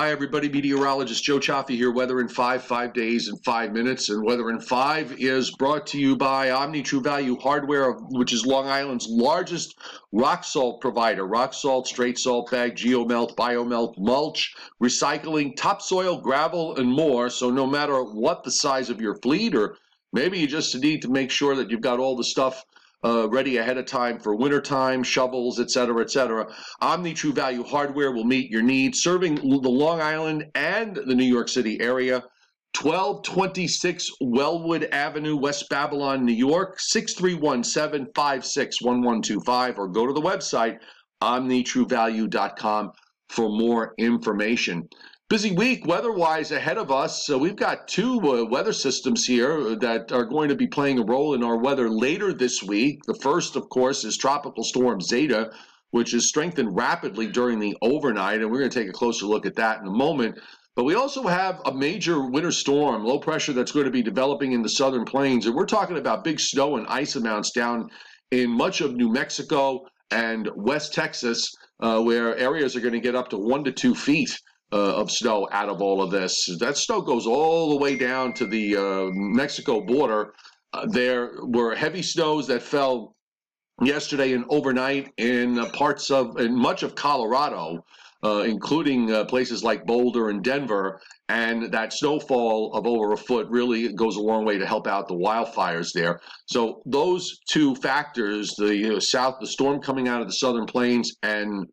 Hi, everybody. Meteorologist Joe Cioffi here. Weather in five, five days and five minutes. And Weather in five is brought to you by Omni True Value Hardware, which is Long Island's largest rock salt provider. Rock salt, straight salt bag, geomelt, biomelt, mulch, recycling, topsoil, gravel, and more. So no matter what the size of your fleet, or maybe you just need to make sure that you've got all the stuff uh, ready ahead of time for wintertime, shovels, etc., etc. Omni True Value Hardware will meet your needs, serving the Long Island and the New York City area. 1226 Wellwood Avenue, West Babylon, New York, 6317 561125, or go to the website omnitruevalue.com for more information. Busy week weather-wise ahead of us. So we've got two uh, weather systems here that are going to be playing a role in our weather later this week. The first, of course, is Tropical Storm Zeta, which has strengthened rapidly during the overnight, and we're going to take a closer look at that in a moment. But we also have a major winter storm, low pressure that's going to be developing in the southern plains, and we're talking about big snow and ice amounts down in much of New Mexico and West Texas, uh, where areas are going to get up to one to two feet uh, of snow out of all of this. That snow goes all the way down to the uh, Mexico border. Uh, there were heavy snows that fell yesterday and overnight in uh, parts of in much of Colorado. Uh, including uh, places like Boulder and Denver, and that snowfall of over a foot really goes a long way to help out the wildfires there. So those two factors, the south, the storm coming out of the southern plains, and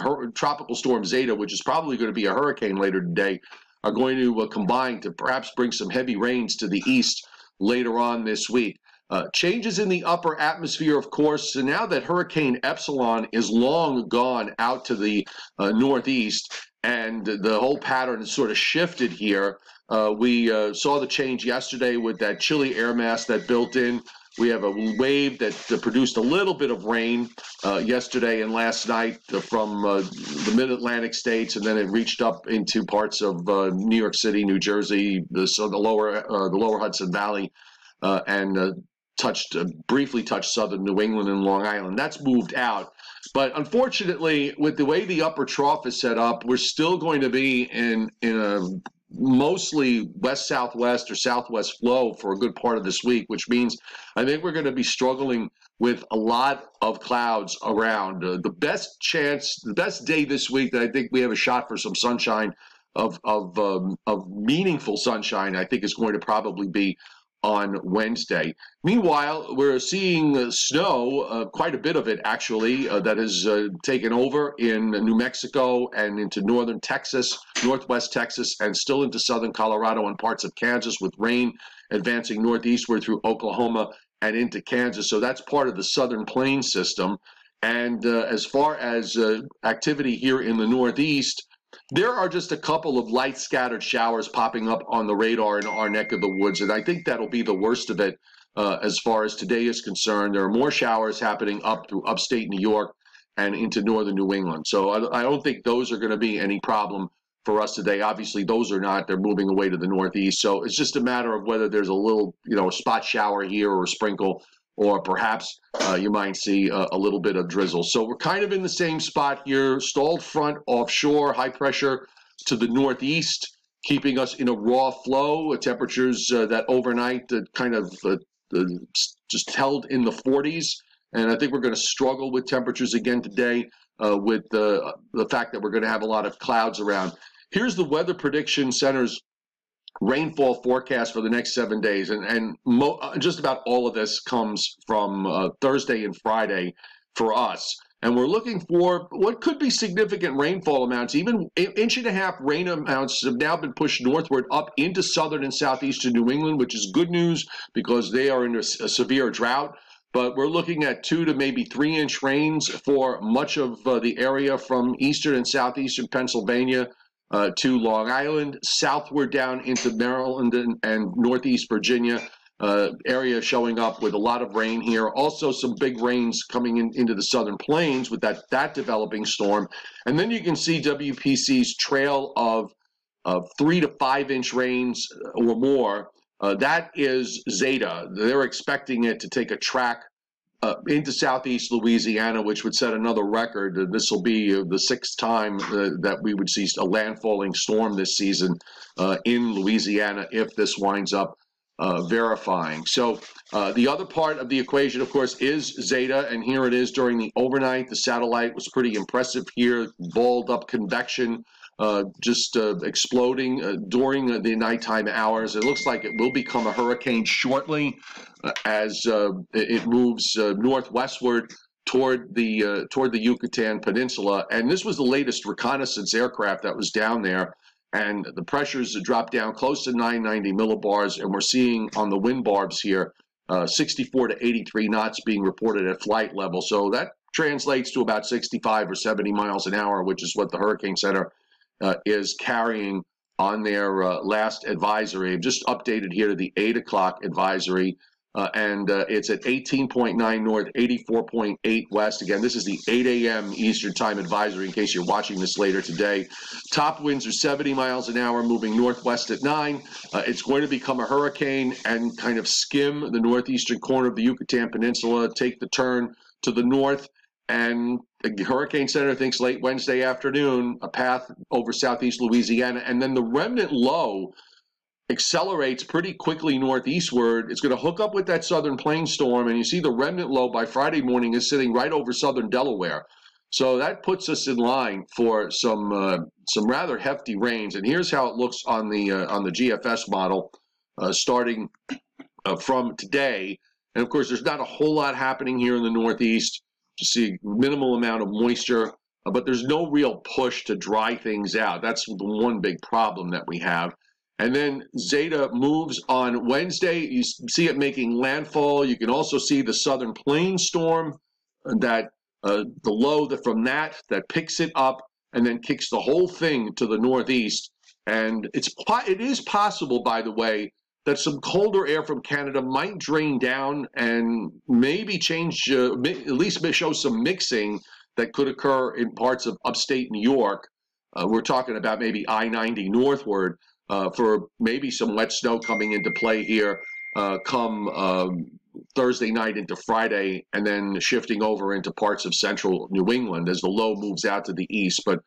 her, tropical storm Zeta, which is probably going to be a hurricane later today, are going to uh, combine to perhaps bring some heavy rains to the east later on this week. Uh, changes in the upper atmosphere, of course. And now that Hurricane Epsilon is long gone out to the uh, northeast, and the whole pattern has sort of shifted here. Uh, we uh, saw the change yesterday with that chilly air mass that built in. We have a wave that uh, produced a little bit of rain uh, yesterday and last night uh, from uh, the mid Atlantic states, and then it reached up into parts of uh, New York City, New Jersey, the, so the lower uh, the lower Hudson Valley, and touched briefly touched southern New England and Long Island. That's moved out. But unfortunately, with the way the upper trough is set up, we're still going to be in in a mostly west southwest or southwest flow for a good part of this week, which means I think we're going to be struggling with a lot of clouds around. Uh, the best chance, the best day this week that I think we have a shot for some sunshine of of um, of meaningful sunshine, I think is going to probably be on Wednesday. Meanwhile, we're seeing snow, uh, quite a bit of it actually, uh, that has uh, taken over in New Mexico and into northern Texas, northwest Texas, and still into southern Colorado and parts of Kansas, with rain advancing northeastward through Oklahoma and into Kansas. So that's part of the southern plains system. And uh, as far as uh, activity here in the northeast, there are just a couple of light scattered showers popping up on the radar in our neck of the woods, and I think that'll be the worst of it uh, as far as today is concerned. There are more showers happening up through upstate New York and into northern New England. So I, I don't think those are going to be any problem for us today. Obviously, those are not. They're moving away to the northeast. So it's just a matter of whether there's a little, you know, spot shower here or a sprinkle or perhaps uh, you might see a, a, little bit of drizzle. So we're kind of in the same spot here. Stalled front offshore, high pressure to the northeast, keeping us in a raw flow. Temperatures uh, that overnight uh, kind of uh, uh, just held in the 40s. And I think we're going to struggle with temperatures again today uh, with the, the fact that we're going to have a lot of clouds around. Here's the Weather Prediction Center's rainfall forecast for the next seven days, and and mo- uh, just about all of this comes from uh, Thursday and Friday for us. And we're looking for what could be significant rainfall amounts. Even inch and a half rain amounts have now been pushed northward up into southern and southeastern New England, which is good news because they are in a, a severe drought but we're looking at two to maybe three inch rains for much of uh, the area from eastern and southeastern Pennsylvania uh, to Long Island, southward down into Maryland and, and Northeast Virginia. Uh, area showing up with a lot of rain here. Also, some big rains coming in, into the southern plains with that that developing storm, and then you can see WPC's trail of three to five inch rains or more. Uh, that is Zeta. They're expecting it to take a track uh, into southeast Louisiana, which would set another record. Uh, this will be uh, the sixth time uh, that we would see a landfalling storm this season uh, in Louisiana if this winds up uh, verifying. So the other part of the equation, of course, is Zeta, and here it is during the overnight. The satellite was pretty impressive here, balled up convection. Uh, just uh, exploding uh, during the nighttime hours. It looks like it will become a hurricane shortly as it moves northwestward toward the toward the Yucatan Peninsula. And this was the latest reconnaissance aircraft that was down there and the pressures dropped down close to 990 millibars, and we're seeing on the wind barbs here uh, 64 to 83 knots being reported at flight level. So that translates to about 65 or 70 miles an hour, which is what the Hurricane Center uh, is carrying on their uh, last advisory. I've just updated here to the 8 o'clock advisory, uh, and uh, it's at 18.9 north, 84.8 west. Again, this is the 8 a.m. Eastern Time advisory in case you're watching this later today. Top winds are 70 miles an hour, moving northwest at 9. Uh, it's going to become a hurricane and kind of skim the northeastern corner of the Yucatan Peninsula, take the turn to the north and the Hurricane Center thinks late Wednesday afternoon, a path over southeast Louisiana, and then the remnant low accelerates pretty quickly northeastward. It's going to hook up with that southern plain storm, and you see the remnant low by Friday morning is sitting right over southern Delaware. So that puts us in line for some uh, some rather hefty rains. And here's how it looks on the uh, on the GFS model, uh, starting uh, from today. And of course, there's not a whole lot happening here in the Northeast to see minimal amount of moisture, uh, but there's no real push to dry things out. That's the one big problem that we have. And then Zeta moves on Wednesday. You see it making landfall. You can also see the southern plain storm uh, that uh, the low that from that that picks it up and then kicks the whole thing to the northeast. And it's it is possible, by the way, that some colder air from Canada might drain down and maybe change, uh, at least show some mixing that could occur in parts of upstate New York. Uh, we're talking about maybe I 90 northward uh, for maybe some wet snow coming into play here uh, come um, Thursday night into Friday, and then shifting over into parts of central New England as the low moves out to the east. But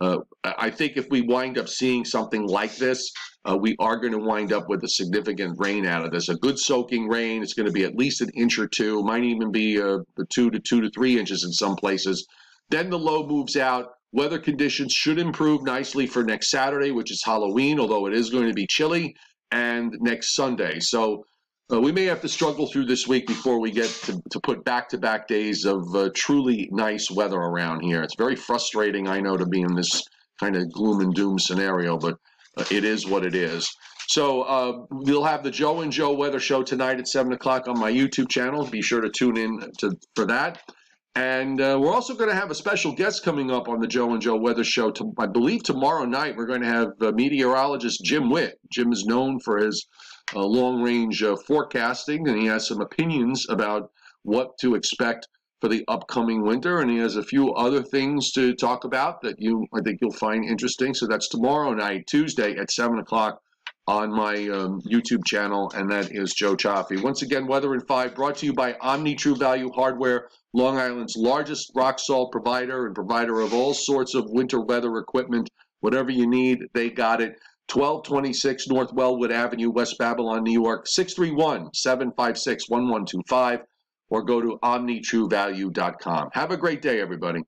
uh, I think if we wind up seeing something like this, uh, we are going to wind up with a significant rain out of this. A good soaking rain. It's going to be at least an inch or two, might even be uh, two to two to three inches in some places. Then the low moves out. Weather conditions should improve nicely for next Saturday, which is Halloween, although it is going to be chilly, and next Sunday. So uh, we may have to struggle through this week before we get to, to put back-to-back days of uh, truly nice weather around here. It's very frustrating, I know, to be in this kind of gloom and doom scenario, but uh, it is what it is. So uh, we'll have the Joe and Joe Weather Show tonight at 7 o'clock on my YouTube channel. Be sure to tune in to, for that. And uh, we're also going to have a special guest coming up on the Joe and Joe Weather Show. To, I believe tomorrow night we're going to have uh, meteorologist Jim Witt. Jim is known for his uh, long range uh, forecasting, and he has some opinions about what to expect for the upcoming winter. And he has a few other things to talk about that you I think you'll find interesting. So that's tomorrow night, Tuesday at 7 o'clock on my um, YouTube channel, and that is Joe Cioffi. Once again, Weather in 5 brought to you by Omni True Value Hardware, Long Island's largest rock salt provider and provider of all sorts of winter weather equipment. Whatever you need, they got it. 1226 North Wellwood Avenue, West Babylon, New York, 631 756 1125, or go to omnitruevalue.com. Have a great day, everybody.